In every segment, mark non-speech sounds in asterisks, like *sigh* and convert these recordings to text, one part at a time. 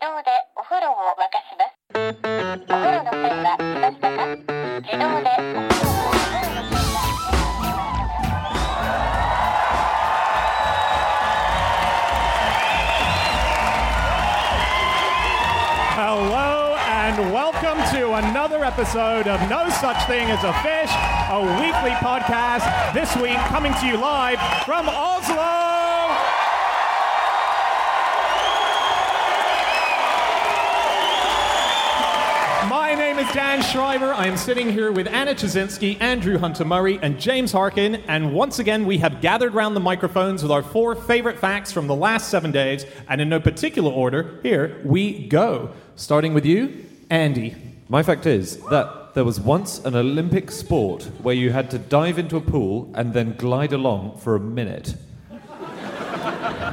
動でお風呂を沸かします。お風呂の線は来ましたか自動でお風呂をお風呂の線は Hello and welcome to another episode of No Such Thing as a Fish, a weekly podcast. This week coming to you live from Oslo. Is Dan Schreiber. I am sitting here with Anna Ptaszynski, Andrew Hunter Murray, and James Harkin. And once again, we have gathered round the microphones with our four favorite facts from the last seven days. And in no particular order, here we go. Starting with you, Andy. My fact is that there was once an Olympic sport where you had to dive into a pool and then glide along for a minute.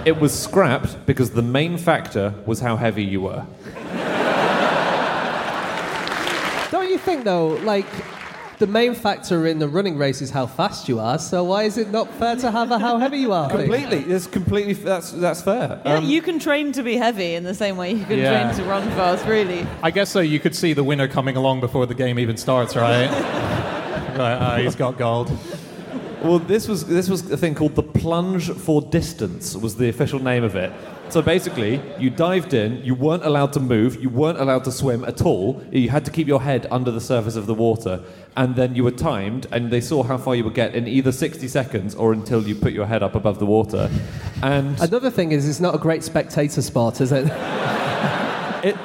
it was scrapped because the main factor was how heavy you were. Don't you think though, like the main factor in the running race is how fast you are, so why is it not fair to have a how heavy you are? Completely, it's completely that's that's fair. Yeah, Um, you can train to be heavy in the same way you can Yeah. train to run fast, really. I guess so. You could see the winner coming along before the game even starts, right? *laughs* right uh, he's got gold. Well, this was this was a thing called the plunge for distance was the official name of it. So basically, you dived in, you weren't allowed to move, you weren't allowed to swim at all. You had to keep your head under the surface of the water, and then you were timed, and they saw how far you would get in either 60 seconds or until you put your head up above the water. And Another thing is, it's not a great spectator sport, is it? it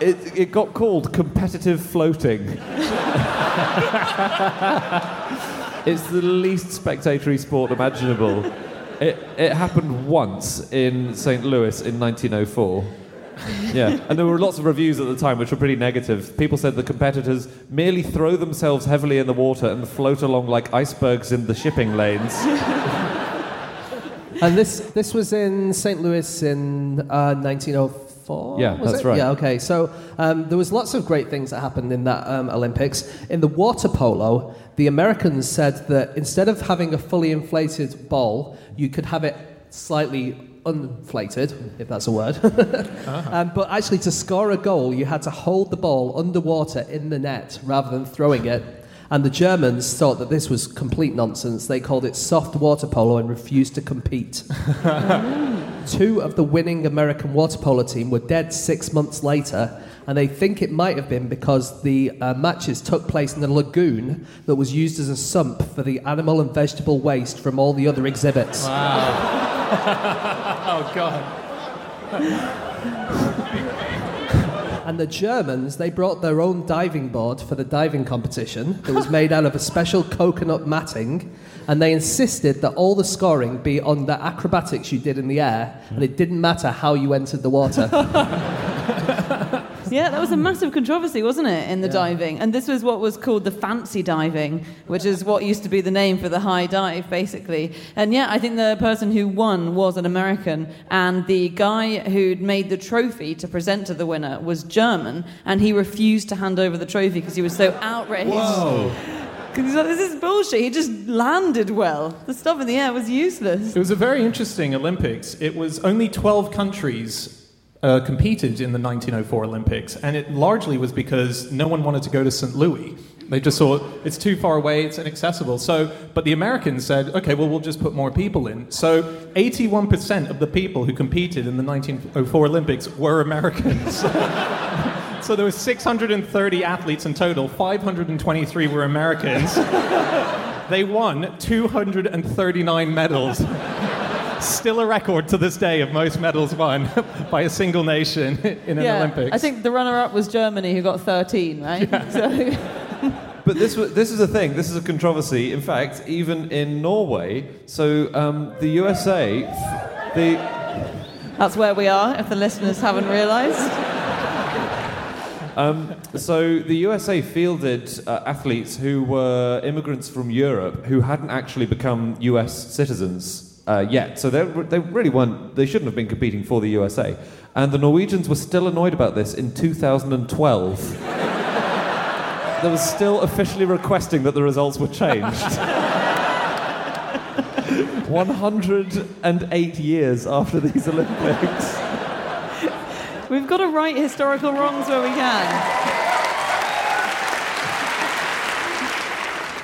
it, it got called competitive floating. *laughs* it's the least spectatory sport imaginable. It, it happened once in St. Louis in 1904. Yeah, and there were lots of reviews at the time which were pretty negative. People said the competitors merely throw themselves heavily in the water and float along like icebergs in the shipping lanes. *laughs* and this this was in St. Louis in uh, 1904. Yeah, was that's it? right. Yeah, okay. So um, there was lots of great things that happened in that um, Olympics. In the water polo, the Americans said that instead of having a fully inflated ball, you could have it slightly unflated, if that's a word. *laughs* um, but actually, to score a goal, you had to hold the ball underwater in the net rather than throwing it. And the Germans thought that this was complete nonsense. They called it soft water polo and refused to compete. *laughs* Two of the winning American water polo team were dead six months later, and they think it might have been because the uh, matches took place in a lagoon that was used as a sump for the animal and vegetable waste from all the other exhibits. Wow. *laughs* oh, God. And the Germans, they brought their own diving board for the diving competition that was made out of a special coconut matting. And they insisted that all the scoring be on the acrobatics you did in the air, and it didn't matter how you entered the water. *laughs* Yeah, that was a massive controversy, wasn't it, in the diving? And this was what was called the fancy diving, which is what used to be the name for the high dive, basically. And yeah, I think the person who won was an American, and the guy who'd made the trophy to present to the winner was German, and he refused to hand over the trophy because he was so outraged. Because he's like, this is bullshit. He just landed well. The stuff in the air was useless. It was a very interesting Olympics. It was only 12 countries uh, competed in the 1904 Olympics, and it largely was because no one wanted to go to St. Louis. They just thought it's too far away, it's inaccessible. So, but the Americans said, okay, well, we'll just put more people in. So, 81% of the people who competed in the 1904 Olympics were Americans. *laughs* so, there were 630 athletes in total. 523 were Americans. *laughs* they won 239 medals. Still a record to this day of most medals won *laughs* by a single nation in an yeah, Olympics. I think the runner-up was Germany, who got 13, right? So, *laughs* But this, wa- this is a thing, this is a controversy. In fact, even in Norway, so um, the USA, the, that's where we are, if the listeners haven't realised. So the USA fielded uh, athletes who were immigrants from Europe who hadn't actually become US citizens uh, yet. So they, they really weren't, they shouldn't have been competing for the USA. And the Norwegians were still annoyed about this in 2012. *laughs* there was still officially requesting that the results were changed. *laughs* 108 years after these Olympics. We've got to right historical wrongs where we can.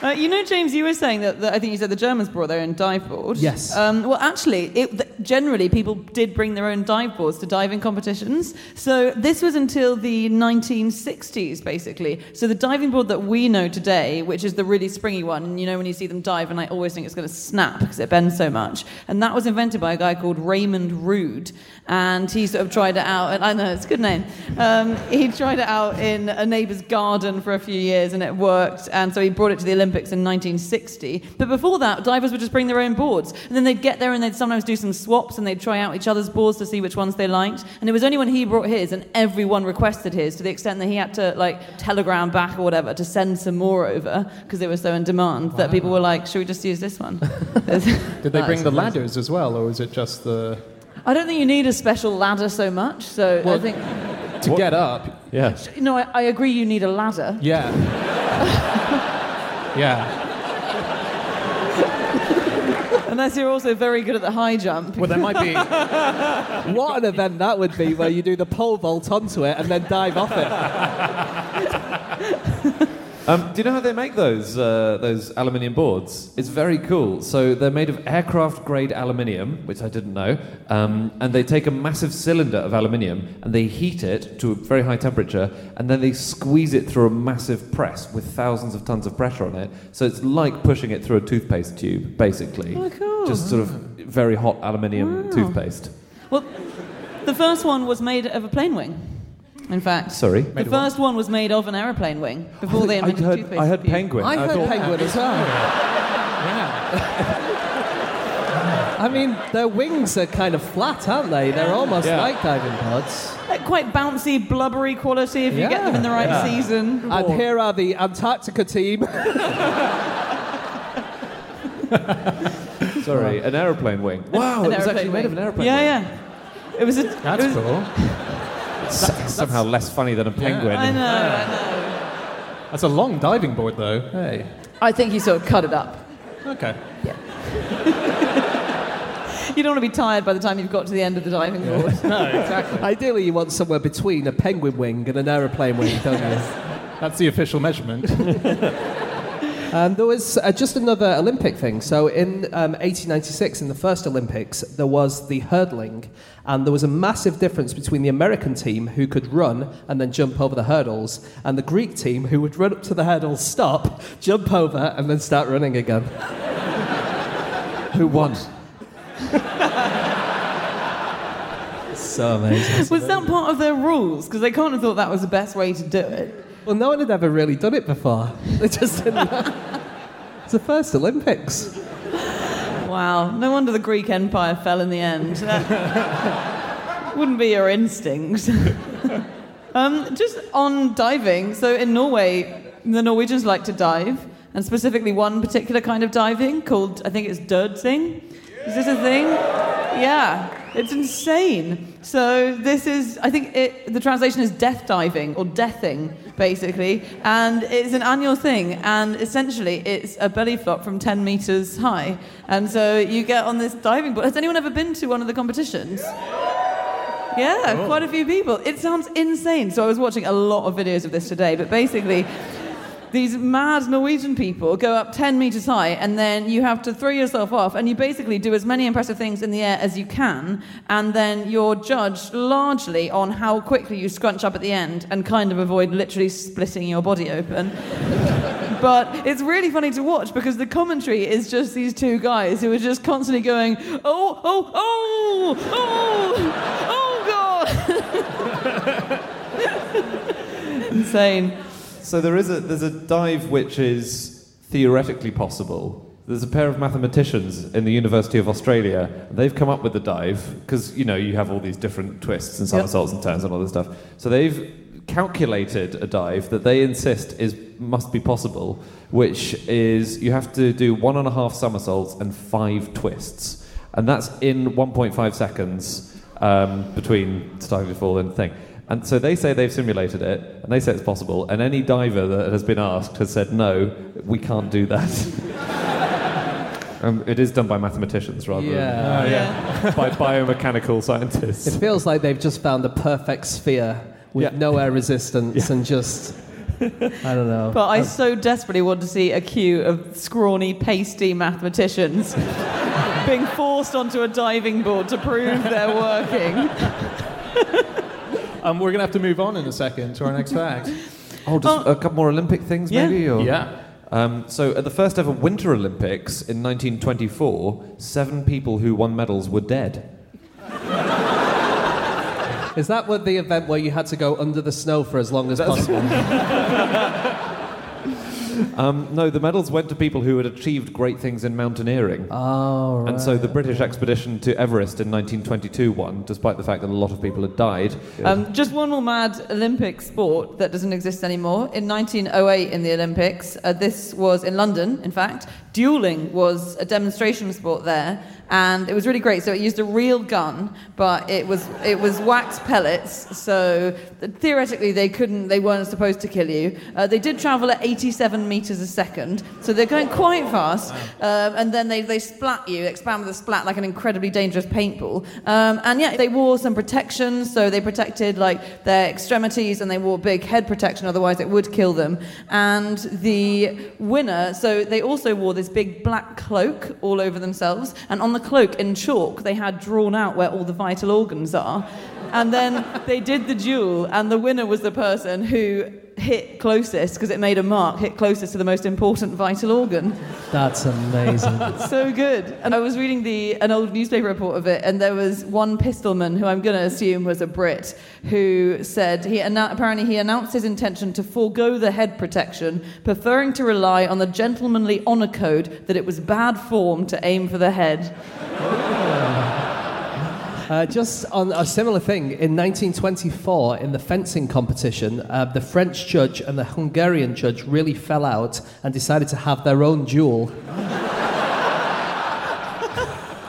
Uh, you know, James, you were saying that, that I think you said the Germans brought their own dive board. Yes. Um, well, actually, it, th- generally people did bring their own dive boards to diving competitions. So this was until the 1960s, basically. So the diving board that we know today, which is the really springy one, and you know when you see them dive, and I always think it's going to snap because it bends so much. And that was invented by a guy called Raymond Rude, and he sort of tried it out. And I know it's a good name. Um, he tried it out in a neighbour's garden for a few years, and it worked. And so he brought it to the Olympics in 1960. But before that, divers would just bring their own boards, and then they'd get there and they'd sometimes do some swaps, and they'd try out each other's boards to see which ones they liked. And it was only when he brought his, and everyone requested his, to the extent that he had to like telegram back or whatever to send some more over because they were so in demand that people were like, "Should we just use this one?" *laughs* Did they bring the amazing. ladders as well, or was it just the I don't think you need a special ladder so much. So I think, to get up? Yeah. no, I, I agree. You need a ladder. Yeah. *laughs* yeah. *laughs* Unless you're also very good at the high jump. Well, there might be. *laughs* What an event that would be where you do the pole vault onto it and then dive off it. *laughs* Um, do you know how they make those uh, those aluminium boards? It's very cool. So they're made of aircraft grade aluminium, which I didn't know, um, and they take a massive cylinder of aluminium and they heat it to a very high temperature, and then they squeeze it through a massive press with thousands of tons of pressure on it. So it's like pushing it through a toothpaste tube, basically. Oh, cool. Just sort of very hot aluminium Wow. toothpaste. Well, the first one was made of a plane wing. In fact, Sorry. the first one was made of an aeroplane wing before they invented heard, toothpaste. I heard penguin. I heard thought- penguin as well. Yeah. *laughs* I mean, their wings are kind of flat, aren't they? They're almost Yeah. like diving pods. Like quite bouncy, blubbery quality if you get them in the right season. And here are the Antarctica team. *laughs* Sorry, an aeroplane wing. Wow, An it was actually aeroplane made of an aeroplane Yeah, wing. yeah. It was a. That's it was, cool. Somehow less funny than a penguin. I know, I know. That's a long diving board, though. Hey. I think he sort of cut it up. Okay. Yeah. *laughs* you don't want to be tired by the time you've got to the end of the diving board. *laughs* No, exactly. Ideally, you want somewhere between a penguin wing and an aeroplane wing, don't you? That's the official measurement. *laughs* Um, there was uh, just another Olympic thing. So in um, 1896, in the first Olympics, there was the hurdling, and there was a massive difference between the American team who could run and then jump over the hurdles, and the Greek team who would run up to the hurdles, stop, jump over, and then start running again. *laughs* Who won? So amazing. Was that part of their rules? Because they can't have thought that was the best way to do it. Well, no one had ever really done it before. *laughs* They just didn't. know. It's the first Olympics. Wow. No wonder the Greek Empire fell in the end. *laughs* Wouldn't be your instinct. *laughs* um, just on diving. So in Norway, the Norwegians like to dive, and specifically one particular kind of diving called, I think it's dødsing. Is this a thing? Yeah, it's insane. So this is, I think it, the translation is death diving or deathing, basically, and it's an annual thing. And essentially, it's a belly flop from 10 meters high, and so you get on this diving board. Has anyone ever been to one of the competitions? Yeah, oh. quite a few people. It sounds insane. So I was watching a lot of videos of this today, but basically, these mad Norwegian people go up 10 meters high, and then you have to throw yourself off, and you basically do as many impressive things in the air as you can, and then you're judged largely on how quickly you scrunch up at the end and kind of avoid literally splitting your body open. *laughs* But it's really funny to watch because the commentary is just these two guys who are just constantly going, oh, oh, oh, oh, oh, God. *laughs* Insane. So there is a there's a dive which is theoretically possible. There's a pair of mathematicians in the University of Australia. They've come up with the dive because you know you have all these different twists and somersaults and turns and all this stuff. So they've calculated a dive that they insist is must be possible, which is you have to do one and a half somersaults and five twists, and that's in 1.5 seconds um, between starting to fall and thing. And so they say they've simulated it, and they say it's possible. And any diver that has been asked has said, "No, we can't do that." *laughs* Um, it is done by mathematicians rather Yeah. yeah. than *laughs* by biomechanical scientists. It feels like they've just found the perfect sphere with Yeah. no air resistance and just. I don't know. But I so desperately want to see a queue of scrawny, pasty mathematicians *laughs* being forced onto a diving board to prove they're working. Um, we're going to have to move on in a second to our next *laughs* fact. Oh, just Oh. a couple more Olympic things, Yeah. maybe? Or? Yeah. Um, so, at the first ever Winter Olympics in 1924, seven people who won medals were dead. Is that what the event where you had to go under the snow for as long as possible? *laughs* *laughs* Um, no, the medals went to people who had achieved great things in mountaineering. oh, right. And so the British expedition to Everest in 1922 won, despite the fact that a lot of people had died. Um, just one more mad Olympic sport that doesn't exist anymore. In 1908, in the Olympics, uh, this was in London, in fact, dueling was a demonstration sport there. And it was really great. So it used a real gun, but it was it was wax pellets. So theoretically, they couldn't, they weren't supposed to kill you. Uh, they did travel at 87 meters a second, so they're going quite fast. Um, and then they, they splat you, expand with a splat like an incredibly dangerous paintball. Um, and yeah, they wore some protection, so they protected like their extremities, and they wore big head protection, otherwise it would kill them. And the winner, so they also wore this big black cloak all over themselves, and on the cloak in chalk they had drawn out where all the vital organs are. And then they did the duel, and the winner was the person who hit closest because it made a mark, hit closest to the most important vital organ. That's amazing. *laughs* So good. And I was reading the an old newspaper report of it, and there was one pistolman who I'm going to assume was a Brit who said he annou- apparently he announced his intention to forego the head protection, preferring to rely on the gentlemanly honour code that it was bad form to aim for the head. Uh, just on a similar thing, in 1924, in the fencing competition, uh, the French judge and the Hungarian judge really fell out and decided to have their own duel. *laughs*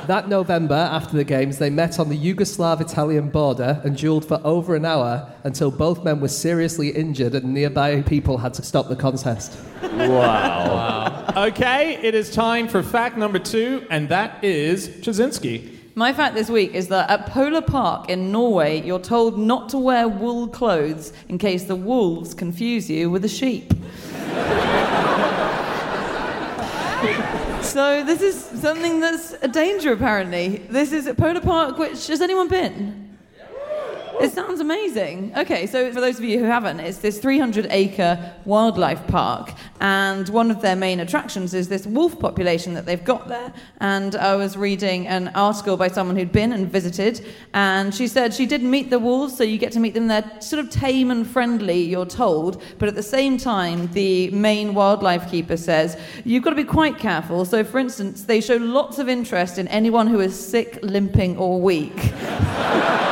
that November, after the games, they met on the Yugoslav Italian border and duelled for over an hour until both men were seriously injured and nearby people had to stop the contest. Wow. Okay, it is time for fact number two, and that is Ptaszynski. My fact this week is that at Polar Park in Norway, you're told not to wear wool clothes in case the wolves confuse you with a sheep. so this is something that's a danger apparently. This is at Polar Park, which has anyone been? It sounds amazing. Okay, so for those of you who haven't, it's this 300 acre wildlife park, and one of their main attractions is this wolf population that they've got there. And I was reading an article by someone who'd been and visited, and she said she did meet the wolves, so you get to meet them. They're sort of tame and friendly, you're told, but at the same time, the main wildlife keeper says you've got to be quite careful. So, for instance, they show lots of interest in anyone who is sick, limping, or weak. *laughs*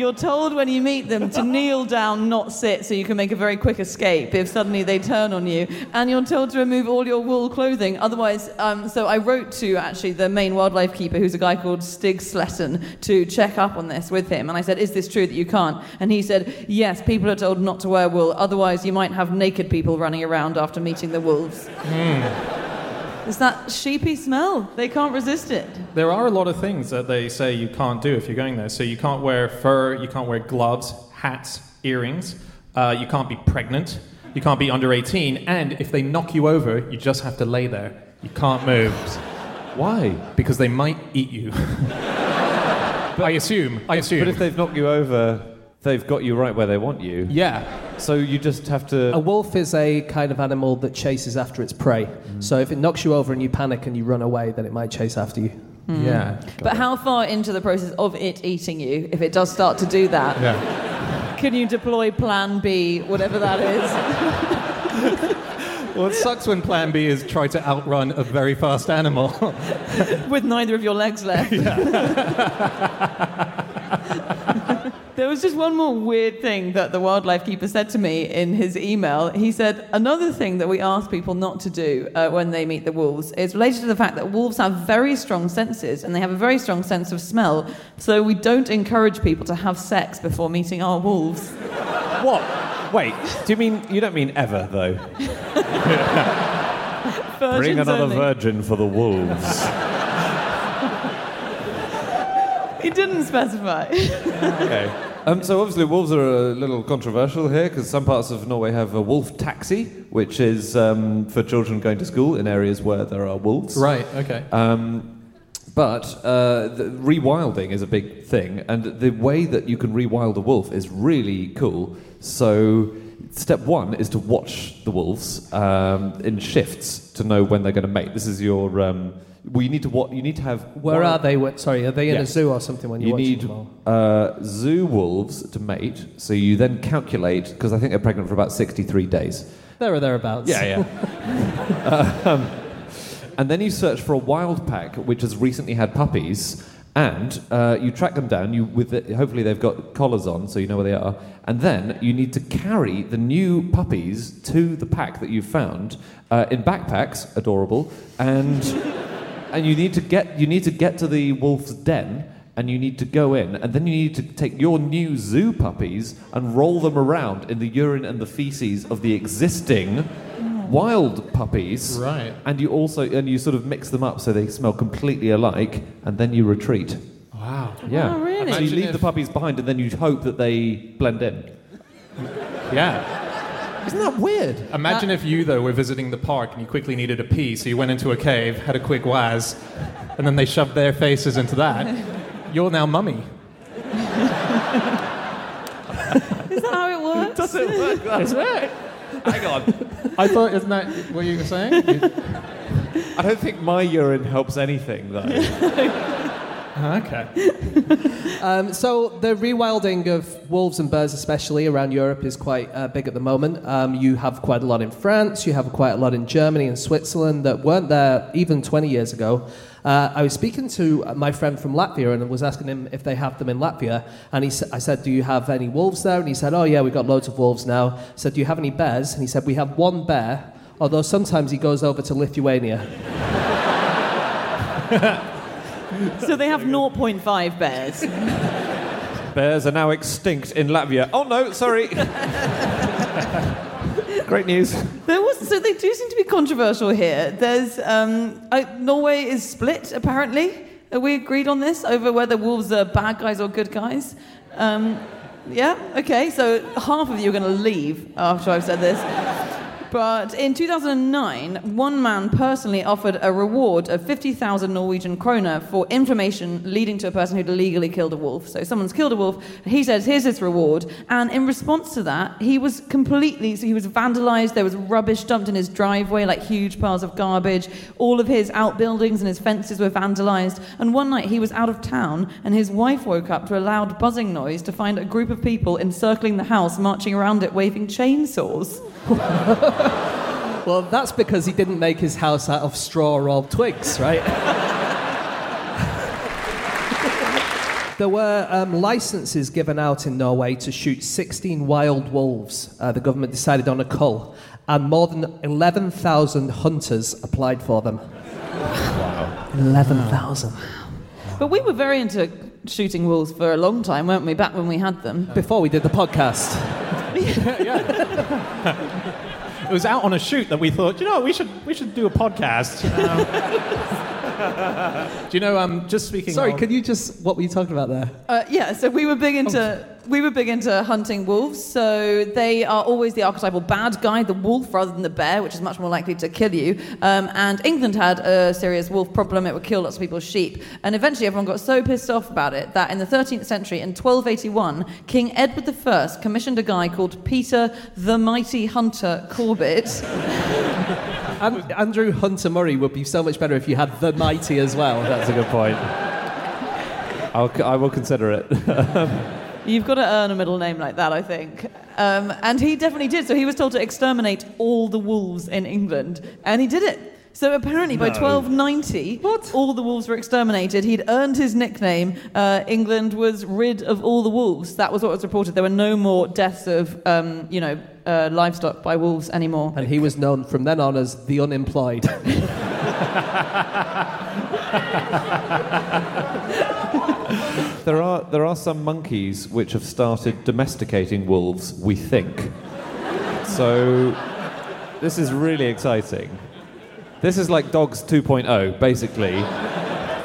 You're told when you meet them to kneel down, not sit, so you can make a very quick escape if suddenly they turn on you. And you're told to remove all your wool clothing. Otherwise, um, so I wrote to actually the main wildlife keeper, who's a guy called Stig Sletten, to check up on this with him. And I said, Is this true that you can't? And he said, Yes, people are told not to wear wool. Otherwise, you might have naked people running around after meeting the wolves. It's that sheepy smell. They can't resist it. There are a lot of things that they say you can't do if you're going there. So you can't wear fur, you can't wear gloves, hats, earrings, uh, you can't be pregnant, you can't be under 18, and if they knock you over, you just have to lay there. You can't move Why? because they might eat you. *laughs* I assume. I assume. But if they've knocked you over, they've got you right where they want you. yeah. So you just have to. A wolf is a kind of animal that chases after its prey. Mm. So if it knocks you over and you panic and you run away, then it might chase after you. Mm. Yeah. But how far into the process of it eating you, if it does start to do that, Yeah. can you deploy Plan B, whatever that is? *laughs* Well, it sucks when Plan B is try to outrun a very fast animal. *laughs* with neither of your legs left. *laughs* there was just one more weird thing that the wildlife keeper said to me in his email. He said, Another thing that we ask people not to do uh, when they meet the wolves is related to the fact that wolves have very strong senses and they have a very strong sense of smell. So we don't encourage people to have sex before meeting our wolves. *laughs* What? Wait, do you mean you don't mean ever though? Bring another only. virgin for the wolves. *laughs* He didn't specify. okay. Um, so obviously wolves are a little controversial here because some parts of Norway have a wolf taxi, which is um, for children going to school in areas where there are wolves. Right. Okay. Um, but uh, the rewilding is a big thing, and the way that you can rewild a wolf is really cool. So, step one is to watch the wolves um, in shifts to know when they're going to mate. This is your. Um, well, you need to what you need to have. Where one- are they? Wh- Sorry, are they in a zoo or something when you're You need them uh, zoo wolves to mate, so you then calculate because I think they're pregnant for about sixty-three days. There or thereabouts. Yeah, yeah. *laughs* um, and then you search for a wild pack which has recently had puppies, and uh, you track them down. You with the, hopefully they've got collars on, so you know where they are. And then you need to carry the new puppies to the pack that you've found uh, in backpacks, adorable, and and you need to get you need to get to the wolf's den. And you need to go in, and then you need to take your new zoo puppies and roll them around in the urine and the feces of the existing wild puppies. Right. And you also and you sort of mix them up so they smell completely alike, and then you retreat. Wow. Yeah. Oh, really? So you Imagine leave if- the puppies behind, and then you hope that they blend in. Yeah. Isn't that weird? Imagine uh, if you though were visiting the park and you quickly needed a pee, so you went into a cave, had a quick waz, and then they shoved their faces into that. You're now mummy. Is that how it works? *laughs* Does it work? That's right. Hang on. I thought, isn't that what you were saying? You- I don't think my urine helps anything though. *laughs* okay. *laughs* Um, so the rewilding of wolves and bears, especially around Europe, is quite uh, big at the moment. Um, you have quite a lot in France. You have quite a lot in Germany and Switzerland that weren't there even 20 years ago. Uh, I was speaking to my friend from Latvia and was asking him if they have them in Latvia. And he sa- I said, "Do you have any wolves there?" And he said, "Oh yeah, we've got loads of wolves now." I said, "Do you have any bears?" And he said, "We have one bear." Although sometimes he goes over to Lithuania. *laughs* *laughs* So they have 0.5 bears. Bears are now extinct in Latvia. Oh no, sorry. *laughs* Great news. There was so they do seem to be controversial here. There's um, I, Norway is split apparently. Are we agreed on this over whether wolves are bad guys or good guys? Um, yeah. Okay. So half of you are going to leave after I've said this. But in 2009, one man personally offered a reward of 50,000 Norwegian kroner for information leading to a person who'd illegally killed a wolf. So someone's killed a wolf, he says, here's this reward. And in response to that, he was completely, so he was vandalized, there was rubbish dumped in his driveway, like huge piles of garbage. All of his outbuildings and his fences were vandalized. And one night he was out of town, and his wife woke up to a loud buzzing noise to find a group of people encircling the house, marching around it, waving chainsaws. *laughs* Well, that's because he didn't make his house out of straw or old twigs, right? *laughs* there were um, licenses given out in Norway to shoot 16 wild wolves. Uh, the government decided on a cull, and more than 11,000 hunters applied for them. Wow. 11,000. But we were very into shooting wolves for a long time, weren't we? Back when we had them. Before we did the podcast. *laughs* *laughs* It was out on a shoot that we thought, you know, we should we should do a podcast. Um, *laughs* do you know? Um, just speaking. Sorry, of, could you just. What were you talking about there? Uh, yeah, so we were big into we were big into hunting wolves. So they are always the archetypal bad guy, the wolf, rather than the bear, which is much more likely to kill you. Um, and England had a serious wolf problem; it would kill lots of people's sheep. And eventually, everyone got so pissed off about it that in the 13th century, in 1281, King Edward I commissioned a guy called Peter the Mighty Hunter Corbett. *laughs* And Andrew Hunter Murray would be so much better if you had the mighty as well. *laughs* That's a good point. I'll, I will consider it. *laughs* You've got to earn a middle name like that, I think. Um, and he definitely did. So he was told to exterminate all the wolves in England, and he did it. So apparently, by 1290, all the wolves were exterminated. He'd earned his nickname. Uh, England was rid of all the wolves. That was what was reported. There were no more deaths of, um, you know, uh, livestock by wolves anymore. And he was known from then on as the unemployed. *laughs* There are, there are some monkeys which have started domesticating wolves, we think. So, this is really exciting. This is like Dogs 2.0, basically.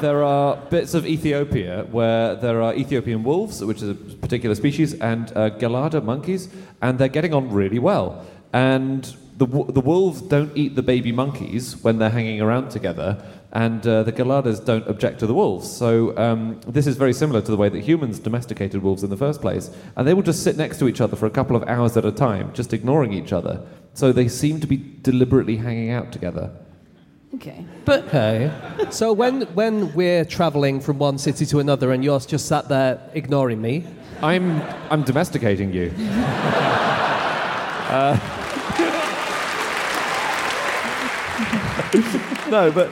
there are bits of Ethiopia where there are Ethiopian wolves, which is a particular species, and uh, Gelada monkeys, and they're getting on really well. And the, the wolves don't eat the baby monkeys when they're hanging around together, and uh, the Geladas don't object to the wolves. So um, this is very similar to the way that humans domesticated wolves in the first place. And they will just sit next to each other for a couple of hours at a time, just ignoring each other. So they seem to be deliberately hanging out together. Okay. But Okay. So when when we're travelling from one city to another and you're just sat there ignoring me, I'm, I'm domesticating you. *laughs* Uh, *laughs* no, but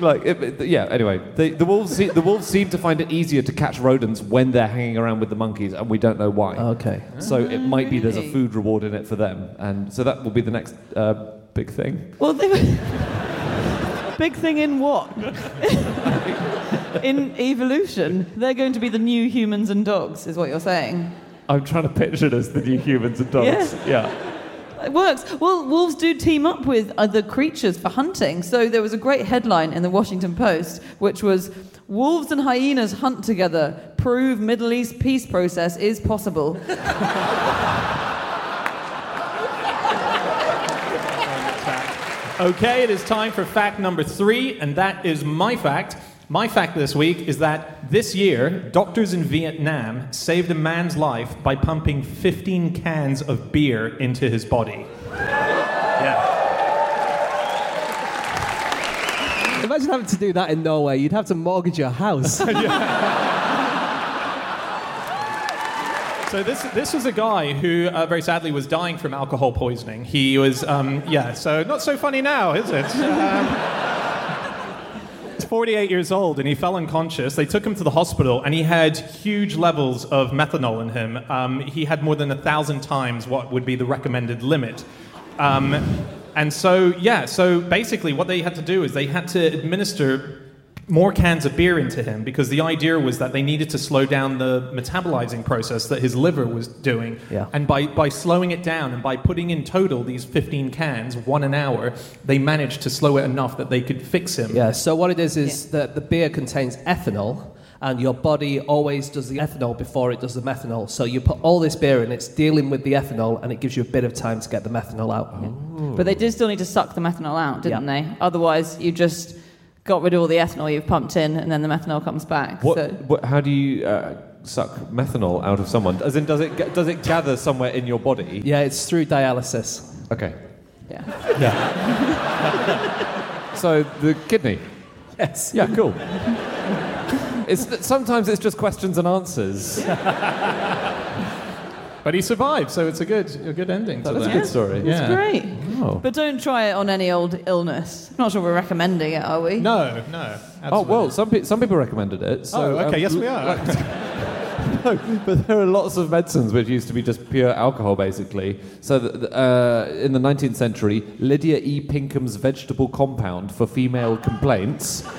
like, it, it- yeah. Anyway, the, the wolves se- the wolves seem to find it easier to catch rodents when they're hanging around with the monkeys, and we don't know why. okay. So it might be there's a food reward in it for them, and so that will be the next uh, big thing. well, they *laughs* big thing in what? in evolution, they're going to be the new humans and dogs, is what you're saying. I'm trying to picture it as the new humans and dogs. Yeah. It works. Well, wolves do team up with other creatures for hunting. So there was a great headline in the Washington Post, which was Wolves and hyenas hunt together, prove Middle East peace process is possible. *laughs* Okay, it is time for fact number three, and that is my fact. My fact this week is that this year, doctors in Vietnam saved a man's life by pumping 15 cans of beer into his body. Yeah. Imagine having to do that in Norway. You'd have to mortgage your house. *laughs* *laughs* So this this was a guy who uh, very sadly was dying from alcohol poisoning. He was um, yeah. So not so funny now, is it? Um, he's 48 years old and he fell unconscious. They took him to the hospital and he had huge levels of methanol in him. Um, he had more than a thousand times what would be the recommended limit. Um, and so yeah. So basically, what they had to do is they had to administer more cans of beer into him because the idea was that they needed to slow down the metabolizing process that his liver was doing. Yeah. And by, by slowing it down and by putting in total these 15 cans, one an hour, they managed to slow it enough that they could fix him. yeah. So what it is is that the beer contains ethanol, and your body always does the ethanol before it does the methanol. So you put all this beer in, it's dealing with the ethanol, and it gives you a bit of time to get the methanol out. But they did still need to suck the methanol out, didn't Yeah. they? Otherwise, you just got rid of all the ethanol you've pumped in, and then the methanol comes back. What, So, what, how do you uh, suck methanol out of someone? As in, does it does it gather somewhere in your body? Yeah, it's through dialysis. Okay. yeah. *laughs* Yeah. So the kidney. Yes. Yeah, cool. It's, sometimes it's just questions and answers. But he survived, so it's a good, a good ending to That's a that. good story. Yeah. It's great. Oh. But don't try it on any old illness. I'm not sure we're recommending it, are we? No, no. Oh well, some pe- some people recommended it. So, oh, okay, um, yes, we are. *laughs* no, but there are lots of medicines which used to be just pure alcohol, basically. So, th- th- uh, in the 19th century, Lydia E. Pinkham's vegetable compound for female complaints. *laughs*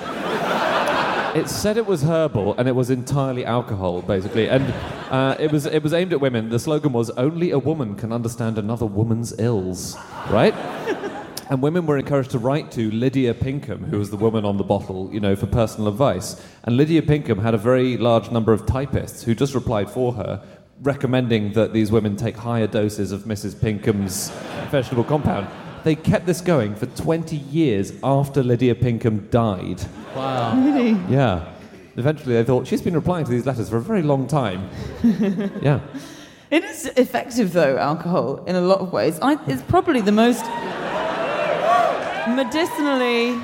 It said it was herbal and it was entirely alcohol, basically, and uh, it was it was aimed at women. The slogan was "Only a woman can understand another woman's ills," right? And women were encouraged to write to Lydia Pinkham, who was the woman on the bottle, you know, for personal advice. And Lydia Pinkham had a very large number of typists who just replied for her, recommending that these women take higher doses of Mrs. Pinkham's vegetable compound. They kept this going for 20 years after Lydia Pinkham died. Wow. Really? Yeah. Eventually, they thought she's been replying to these letters for a very long time. *laughs* yeah. It is effective, though, alcohol, in a lot of ways. I, it's probably the most medicinally,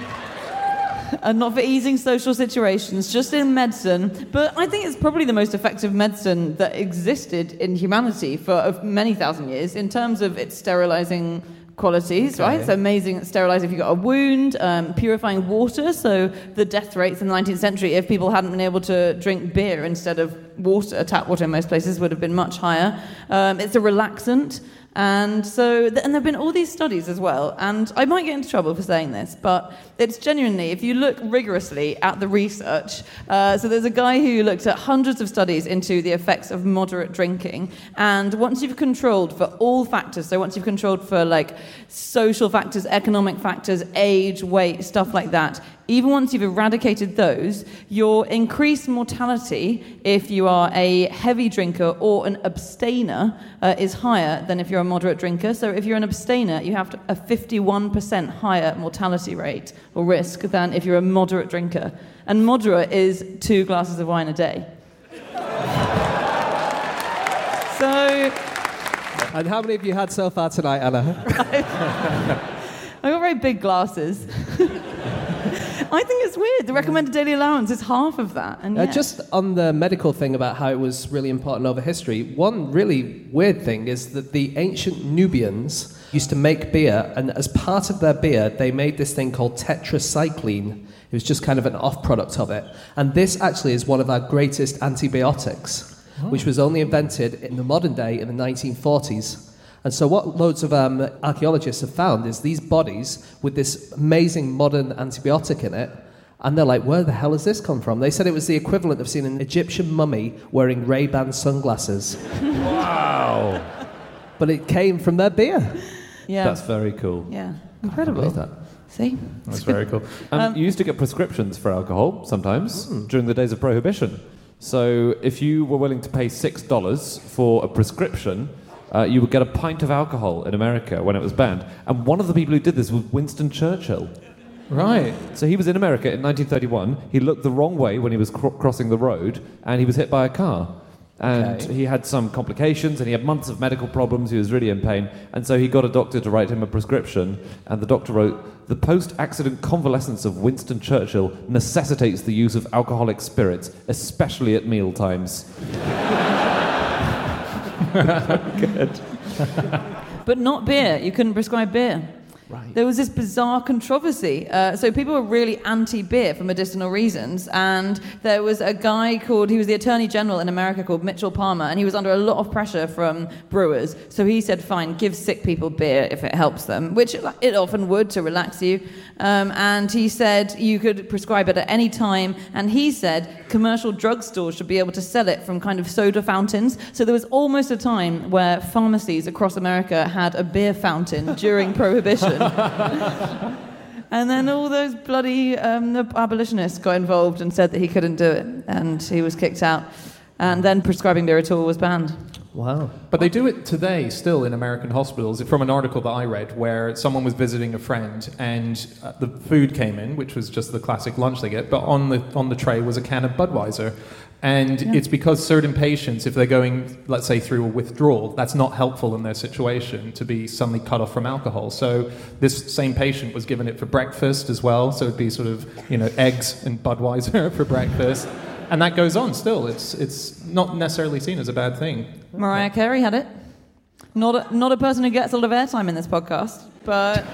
and not for easing social situations, just in medicine. But I think it's probably the most effective medicine that existed in humanity for uh, many thousand years in terms of its sterilizing qualities, right? So amazing at sterilizing if you've got a wound, um, purifying water. So the death rates in the 19th century, if people hadn't been able to drink beer instead of water, tap water in most places would have been much higher. Um, it's a relaxant. And so, th- and there have been all these studies as well. And I might get into trouble for saying this, but it's genuinely, if you look rigorously at the research, uh, so there's a guy who looked at hundreds of studies into the effects of moderate drinking. And once you've controlled for all factors, so once you've controlled for like social factors, economic factors, age, weight, stuff like that, even once you've eradicated those, your increased mortality if you are a heavy drinker or an abstainer uh, is higher than if you're a moderate drinker. So if you're an abstainer, you have a 51% higher mortality rate or risk than if you're a moderate drinker. And moderate is two glasses of wine a day. *laughs* so And how many of you had so far tonight, Anna? *laughs* I've *laughs* got very big glasses. I think it's weird. The recommended daily allowance is half of that. And Uh, yet- just on the medical thing about how it was really important over history, one really weird thing is that the ancient Nubians used to make beer, and as part of their beer, they made this thing called tetracycline. It was just kind of an off product of it. And this actually is one of our greatest antibiotics, which was only invented in the modern day in the 1940s. And so, what loads of um, archaeologists have found is these bodies with this amazing modern antibiotic in it. And they're like, where the hell has this come from? They said it was the equivalent of seeing an Egyptian mummy wearing Ray Ban sunglasses. Wow. *laughs* But it came from their beer. yeah, That's very cool. yeah, incredible. that. See, That's very cool. Um, you used to get prescriptions for alcohol sometimes during the days of prohibition. So if you were willing to pay six dollars for a prescription, uh, you would get a pint of alcohol in America when it was banned. And one of the people who did this was Winston Churchill. Right. So he was in America in 1931. He looked the wrong way when he was cro- crossing the road, and he was hit by a car. And Okay. he had some complications, and he had months of medical problems. He was really in pain, and so he got a doctor to write him a prescription. And the doctor wrote, "The post-accident convalescence of Winston Churchill necessitates the use of alcoholic spirits, especially at meal times." *laughs* *laughs* but not beer. You couldn't prescribe beer. Right. There was this bizarre controversy. Uh, so people were really anti-beer for medicinal reasons, and there was a guy called he was the Attorney General in America called Mitchell Palmer, and he was under a lot of pressure from brewers. So he said, "Fine, give sick people beer if it helps them," which it often would to relax you. Um, and he said you could prescribe it at any time, and he said commercial drugstores should be able to sell it from kind of soda fountains. So there was almost a time where pharmacies across America had a beer fountain during *laughs* Prohibition. *laughs* and then all those bloody um, abolitionists got involved and said that he couldn't do it, and he was kicked out. And then prescribing beer at all was banned. Wow. But they do it today still in American hospitals. From an article that I read where someone was visiting a friend and uh, the food came in, which was just the classic lunch they get, but on the, on the tray was a can of Budweiser. And it's because certain patients, if they're going, let's say, through a withdrawal, that's not helpful in their situation to be suddenly cut off from alcohol. So this same patient was given it for breakfast as well. So it'd be sort of, you know, eggs and Budweiser *laughs* for breakfast. And that goes on still. It's, it's not necessarily seen as a bad thing. Mariah Carey had it. Not a, not a person who gets a lot of airtime in this podcast, but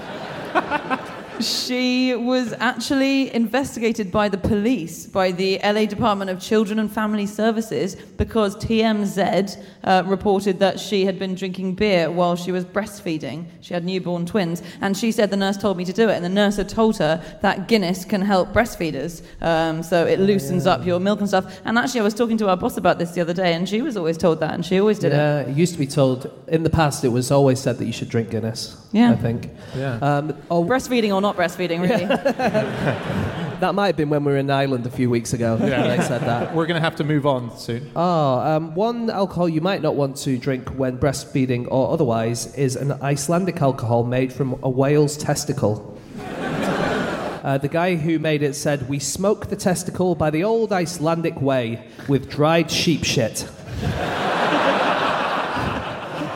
*laughs* she was actually investigated by the police, by the LA Department of Children and Family Services, because TMZ uh, reported that she had been drinking beer while she was breastfeeding. She had newborn twins, and she said the nurse told me to do it, and the nurse had told her that Guinness can help breastfeeders, um, so it loosens up your milk and stuff. And actually, I was talking to our boss about this the other day, and she was always told that, and she always did it. Yeah, it used to be told in the past. It was always said that you should drink Guinness. Yeah. I think. Yeah. Um, oh, Breastfeeding or not breastfeeding, really. *laughs* that might have been when we were in Ireland a few weeks ago. Yeah. They said that. We're going to have to move on soon. Oh, um, one alcohol you might not want to drink when breastfeeding or otherwise is an Icelandic alcohol made from a whale's testicle. *laughs* Uh, the guy who made it said, We smoke the testicle by the old Icelandic way with dried sheep shit.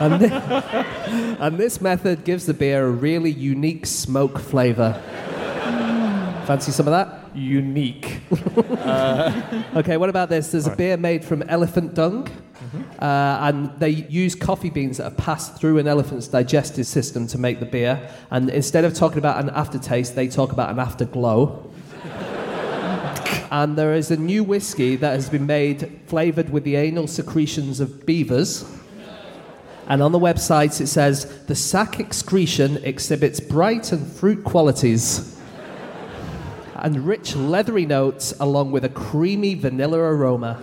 And, thi- and this method gives the beer a really unique smoke flavour. Fancy some of that? Unique. Okay, what about this? There's a beer made from elephant dung, uh, and they use coffee beans that are passed through an elephant's digestive system to make the beer. And instead of talking about an aftertaste, they talk about an afterglow. *laughs* And there is a new whiskey that has been made flavored with the anal secretions of beavers. And on the website it says the sac excretion exhibits bright and fruit qualities and rich leathery notes along with a creamy vanilla aroma.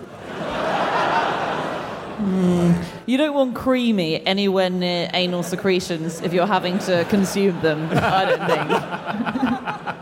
Hmm. You don't want creamy anywhere near anal secretions if you're having to consume them, I don't think. *laughs*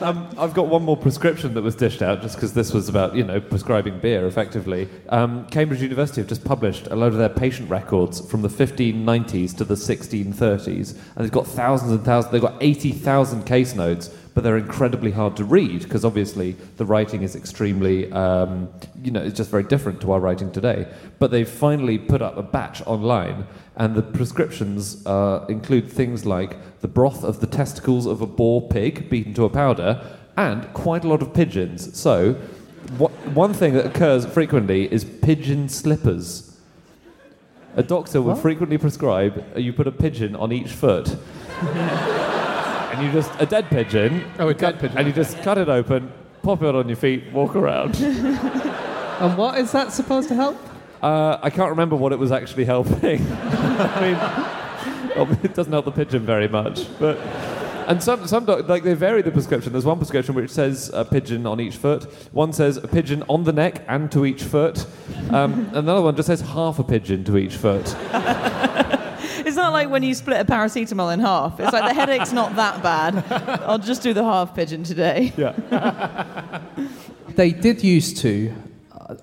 Um, I've got one more prescription that was dished out just because this was about, you know, prescribing beer effectively. Um, Cambridge University have just published a load of their patient records from the 1590s to the 1630s, and they've got thousands and thousands, they've got 80,000 case notes, but they're incredibly hard to read because obviously the writing is extremely, um, you know, it's just very different to our writing today. But they've finally put up a batch online, and the prescriptions uh, include things like the broth of the testicles of a boar pig beaten to a powder, and quite a lot of pigeons. So, one thing that occurs frequently is pigeon slippers. A doctor would frequently prescribe uh, you put a pigeon on each foot. *laughs* and you just, a dead pigeon. Oh, a dead pigeon. And you just cut it open, pop it on your feet, walk around. *laughs* And what is that supposed to help? Uh, I can't remember what it was actually helping. *laughs* I mean, *laughs* it doesn't help the pigeon very much, but. And some, some doc- like they vary the prescription. There's one prescription which says a pigeon on each foot. One says a pigeon on the neck and to each foot. Um, another one just says half a pigeon to each foot. *laughs* It's not like when you split a paracetamol in half. It's like the headache's not that bad. I'll just do the half pigeon today. Yeah. they did used to.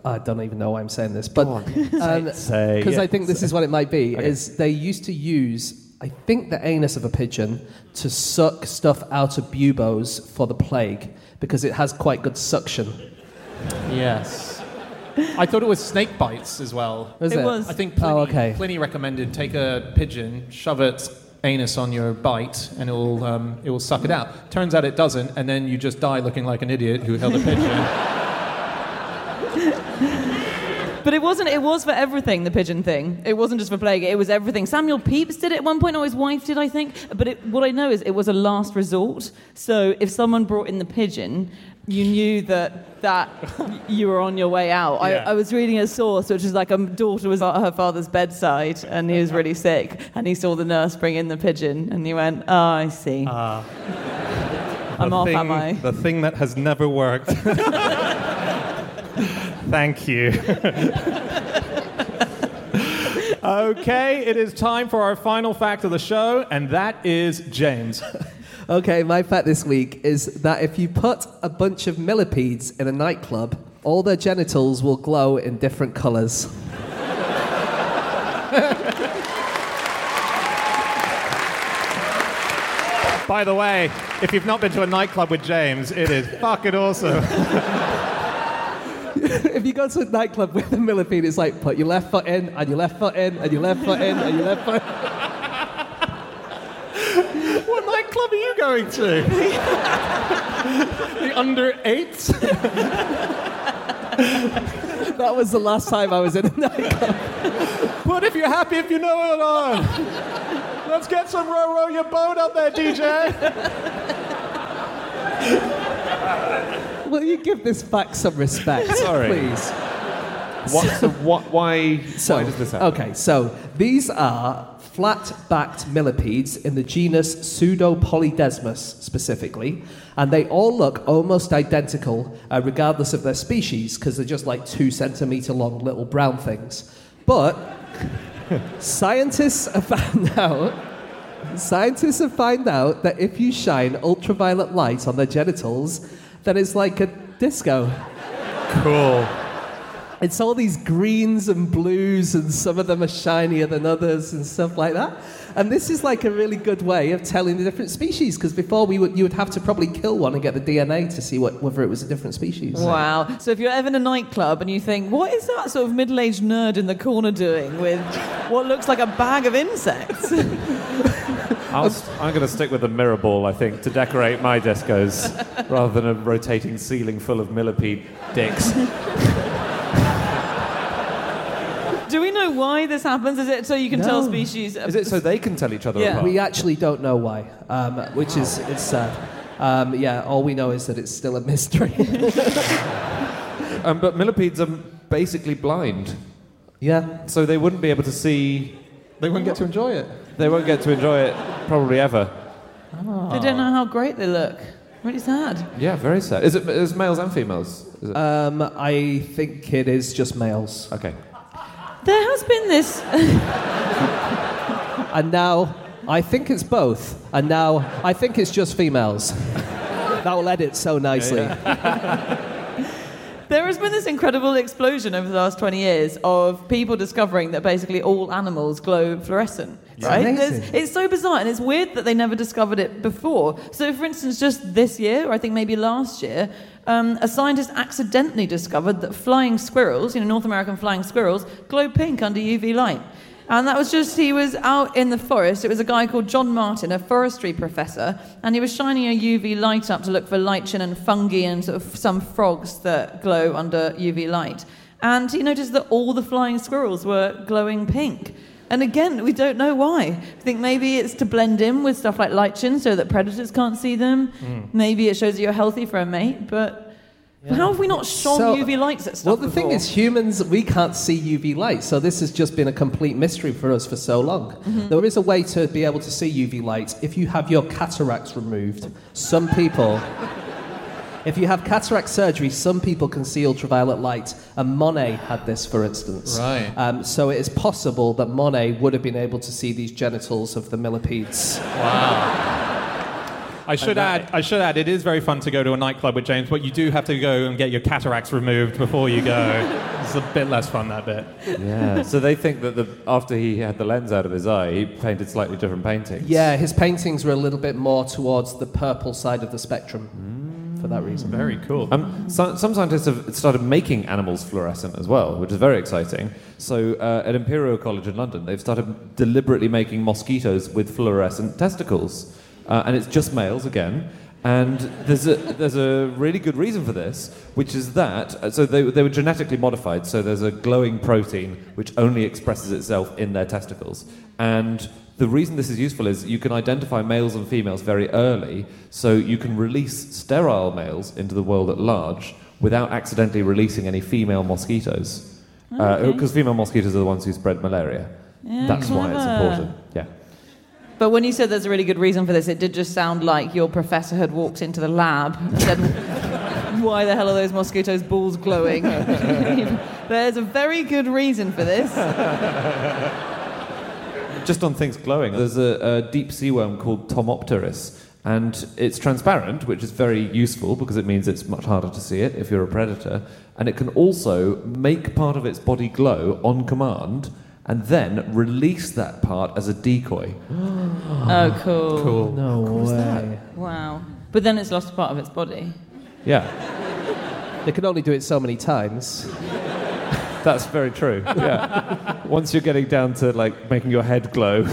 I don't even know why I'm saying this, but because *laughs* Say, I think this is what it might be. Is they used to use, I think, the anus of a pigeon to suck stuff out of buboes for the plague because it has quite good suction. Yes. I thought it was snake bites as well. Was It it? was. I think Pliny, Oh, okay. Pliny recommended take a pigeon, shove its anus on your bite, and it will um, it will suck it out. Turns out it doesn't, and then you just die looking like an idiot who held a pigeon. *laughs* But it wasn't. It was for everything. The pigeon thing. It wasn't just for plague. It was everything. Samuel Pepys did it at one point, or his wife did, I think. But it, what I know is it was a last resort. So if someone brought in the pigeon, you knew that that *laughs* you were on your way out. Yeah. I, I was reading a source, which is like a daughter was at her father's bedside, and he was *laughs* really sick, and he saw the nurse bring in the pigeon, and he went, "Oh, I see. Ah. I'm the off, thing, am I?" The thing that has never worked. *laughs* Thank you. *laughs* okay, it is time for our final fact of the show, and that is James. *laughs* Okay, my fact this week is that if you put a bunch of millipedes in a nightclub, all their genitals will glow in different colours. By the way, if you've not been to a nightclub with James, it is fucking awesome. *laughs* *laughs* if you go to a nightclub with a millipede, it's like put your left foot in, and your left foot in, and your left foot in, and your left foot. In. *laughs* what nightclub are you going to? *laughs* the under eights? That was the last time I was in a nightclub. But if you're happy, if you know it on. Let's get some row row your boat up there, DJ. Will you give this back some respect, *laughs* Sorry. please? What, why, So, why does this happen? Okay, so these are flat-backed millipedes in the genus Pseudopolydesmus specifically, and they all look almost identical, uh, regardless of their species, because they're just like two centimeter long little brown things. But *laughs* scientists have found out. Scientists have found out that if you shine ultraviolet light on their genitals, then it's like a disco. Cool. It's all these greens and blues, and some of them are shinier than others, and stuff like that. And this is like a really good way of telling the different species, because before we would, you would have to probably kill one and get the DNA to see what, whether it was a different species. Wow. So if you're ever in a nightclub and you think, what is that sort of middle aged nerd in the corner doing with what looks like a bag of insects? *laughs* I'll st- I'm going to stick with the mirror ball, I think, to decorate my discos *laughs* rather than a rotating ceiling full of millipede dicks. *laughs* Do we know why this happens? Is it so you can tell species? Is it so they can tell each other Yeah. apart? We actually don't know why, um, which is it's sad. Um, yeah, all we know is that it's still a mystery. *laughs* Um, but millipedes are basically blind, yeah. so they wouldn't be able to see. They wouldn't get to enjoy it. They won't get to enjoy it probably ever. They don't know how great they look. Really sad. Yeah, very sad. Is it is males and females? Is it? Um, I think it is just males. okay. There has been this. *laughs* And now I think it's both. And now I think it's just females. *laughs* that will edit so nicely. There has been this incredible explosion over the last 20 years of people discovering that basically all animals glow fluorescent. right? amazing. It's so bizarre, and it's weird that they never discovered it before. So, for instance, just this year, or I think maybe last year, um, a scientist accidentally discovered that flying squirrels, you know, North American flying squirrels, glow pink under UV light. And that was just, he was out in the forest. It was a guy called Jon Martin, a forestry professor, and he was shining a UV light up to look for lichen and fungi and sort of some frogs that glow under UV light. And he noticed that all the flying squirrels were glowing pink. And again, we don't know why. I think maybe it's to blend in with stuff like lichen so that predators can't see them. Hmm. Maybe it shows that you're healthy for a mate, but how have we not shown So- UV lights at stuff Well, the thing is, humans, we can't see UV light, so this has just been a complete mystery for us for so long. There is a way to be able to see UV light if you have your cataracts removed. Some people, *laughs* if you have cataract surgery, some people can see ultraviolet light, and Monet had this, for instance. Right. Um, so it is possible that Monet would have been able to see these genitals of the millipedes. I should add. I should add. It is very fun to go to a nightclub with James, but you do have to go and get your cataracts removed before you go. *laughs* it's a bit less fun that bit. Yeah. so they think that the, after he had the lens out of his eye, he painted slightly different paintings. Yeah, his paintings were a little bit more towards the purple side of the spectrum for that reason. Very cool. Um, so, some scientists have started making animals fluorescent as well, which is very exciting. So, uh, at Imperial College in London, they've started deliberately making mosquitoes with fluorescent testicles. Uh, and it's just males again. And there's a, there's a really good reason for this, which is that, uh, so they, they were genetically modified, so there's a glowing protein which only expresses itself in their testicles. And the reason this is useful is you can identify males and females very early, so you can release sterile males into the world at large without accidentally releasing any female mosquitoes. Because female mosquitoes are the ones who spread malaria. Yeah, That's why it's important. Yeah. But when you said there's a really good reason for this, it did just sound like your professor had walked into the lab and said, *laughs* Why the hell are those mosquitoes' balls glowing? *laughs* there's a very good reason for this. *laughs* Just on things glowing, there's a, a deep sea worm called Tomopteris, and it's transparent, which is very useful because it means it's much harder to see it if you're a predator. And it can also make part of its body glow on command and then release that part as a decoy. *gasps* Oh, cool. cool. No way. Wow. But then it's lost a part of its body. Yeah, *laughs* They can only do it so many times. *laughs* that's very true. Yeah. *laughs* Once you're getting down to like making your head glow,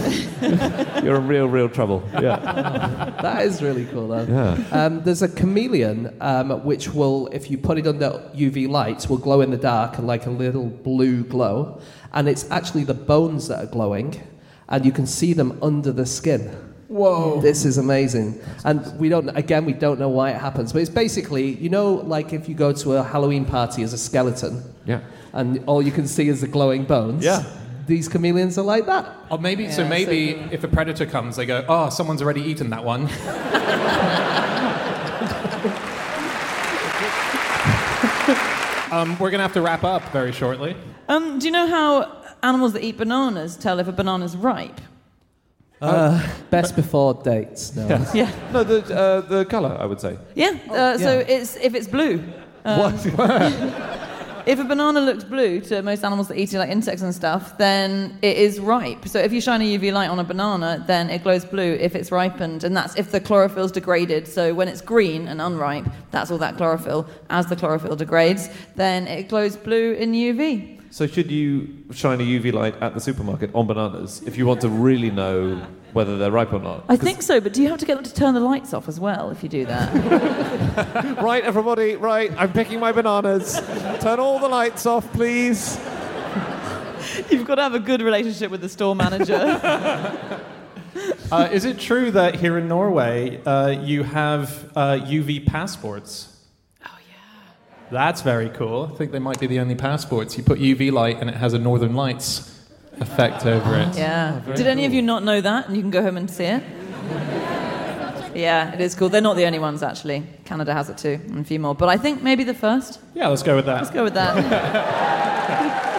you're in real, real trouble. Yeah. That is really cool, though. Yeah. Um, there's a chameleon um, which will, if you put it under UV light, will glow in the dark and like a little blue glow. And it's actually the bones that are glowing, and you can see them under the skin. Whoa! This is amazing, and we don't. Again, we don't know why it happens, but it's basically, you know, like if you go to a Halloween party as a skeleton, Yeah. and all you can see is the glowing bones. Yeah. These chameleons are like that. Or maybe, so maybe so cool. if a predator comes, they go, oh, someone's already eaten that one. *laughs* um, we're going to have to wrap up very shortly. Um, do you know how animals that eat bananas tell if a banana's ripe? Best before dates. No. Yeah. No, the, uh, the colour, I would say. Yeah. Uh, So yeah. it's if it's blue. Um, *laughs* If a banana looks blue to most animals that eat it, like insects and stuff, then it is ripe. So if you shine a UV light on a banana, then it glows blue if it's ripened, and that's if the chlorophyll's degraded. So when it's green and unripe, that's all that chlorophyll. As the chlorophyll degrades, then it glows blue in UV. So should you shine a UV light at the supermarket on bananas if you want to really know whether they're ripe or not? I think so, but do you have to get them to turn the lights off as well if you do that? *laughs* Right, everybody, right, I'm picking my bananas. Turn all the lights off, please. *laughs* You've got to have a good relationship with the store manager. *laughs* Uh, is it true that here in Norway uh, you have uh, UV passports? Oh, yeah. That's very cool. I think they might be the only passports. You put UV light and it has a Northern Lights effect over it. Yeah. Did any of you not know that? And you can go home and see it. Yeah, it is cool. They're not the only ones, actually. Canada has it too, and a few more. But I think maybe the first. Yeah, let's go with that. Let's go with that. *laughs*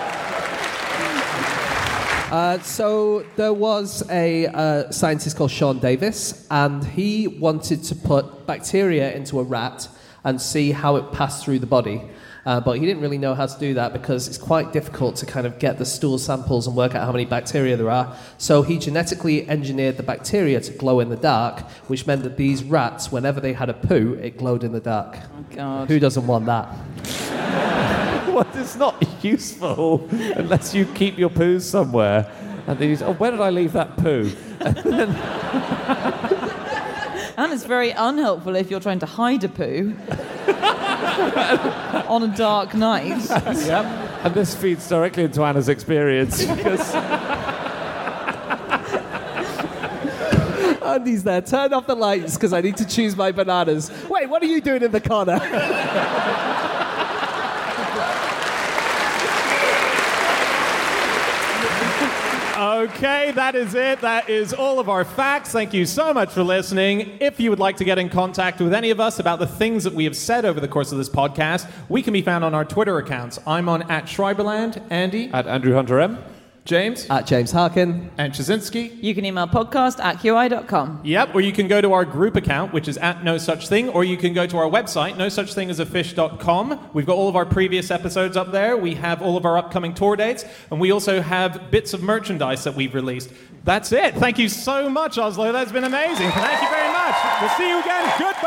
Uh, so there was a uh, scientist called Sean Davis, and he wanted to put bacteria into a rat and see how it passed through the body. Uh, but he didn't really know how to do that because it's quite difficult to kind of get the stool samples and work out how many bacteria there are. So he genetically engineered the bacteria to glow in the dark, which meant that these rats, whenever they had a poo, it glowed in the dark. Oh, God. Who doesn't want that? *laughs* well, it's not useful unless you keep your poos somewhere. And then you say, oh, where did I leave that poo? *laughs* And it's very unhelpful if you're trying to hide a poo *laughs* on a dark night. *laughs* Yep. And this feeds directly into Anna's experience *laughs* because Andy's there. Turn off the lights because I need to choose my bananas. Wait, what are you doing in the corner? Okay, that is it. That is all of our facts. Thank you so much for listening. If you would like to get in contact with any of us about the things that we have said over the course of this podcast, we can be found on our Twitter accounts. I'm on at Schreiberland, Andy, at Andrew Hunter M. James? At James Harkin. And Ptaszynski. You can email podcast at qi.com. Yep, or you can go to our group account, which is at no such thing, or you can go to our website, no such thing as a fish.com. We've got all of our previous episodes up there. We have all of our upcoming tour dates, and we also have bits of merchandise that we've released. That's it. Thank you so much, Oslo. That's been amazing. Thank you very much. We'll see you again. Goodbye.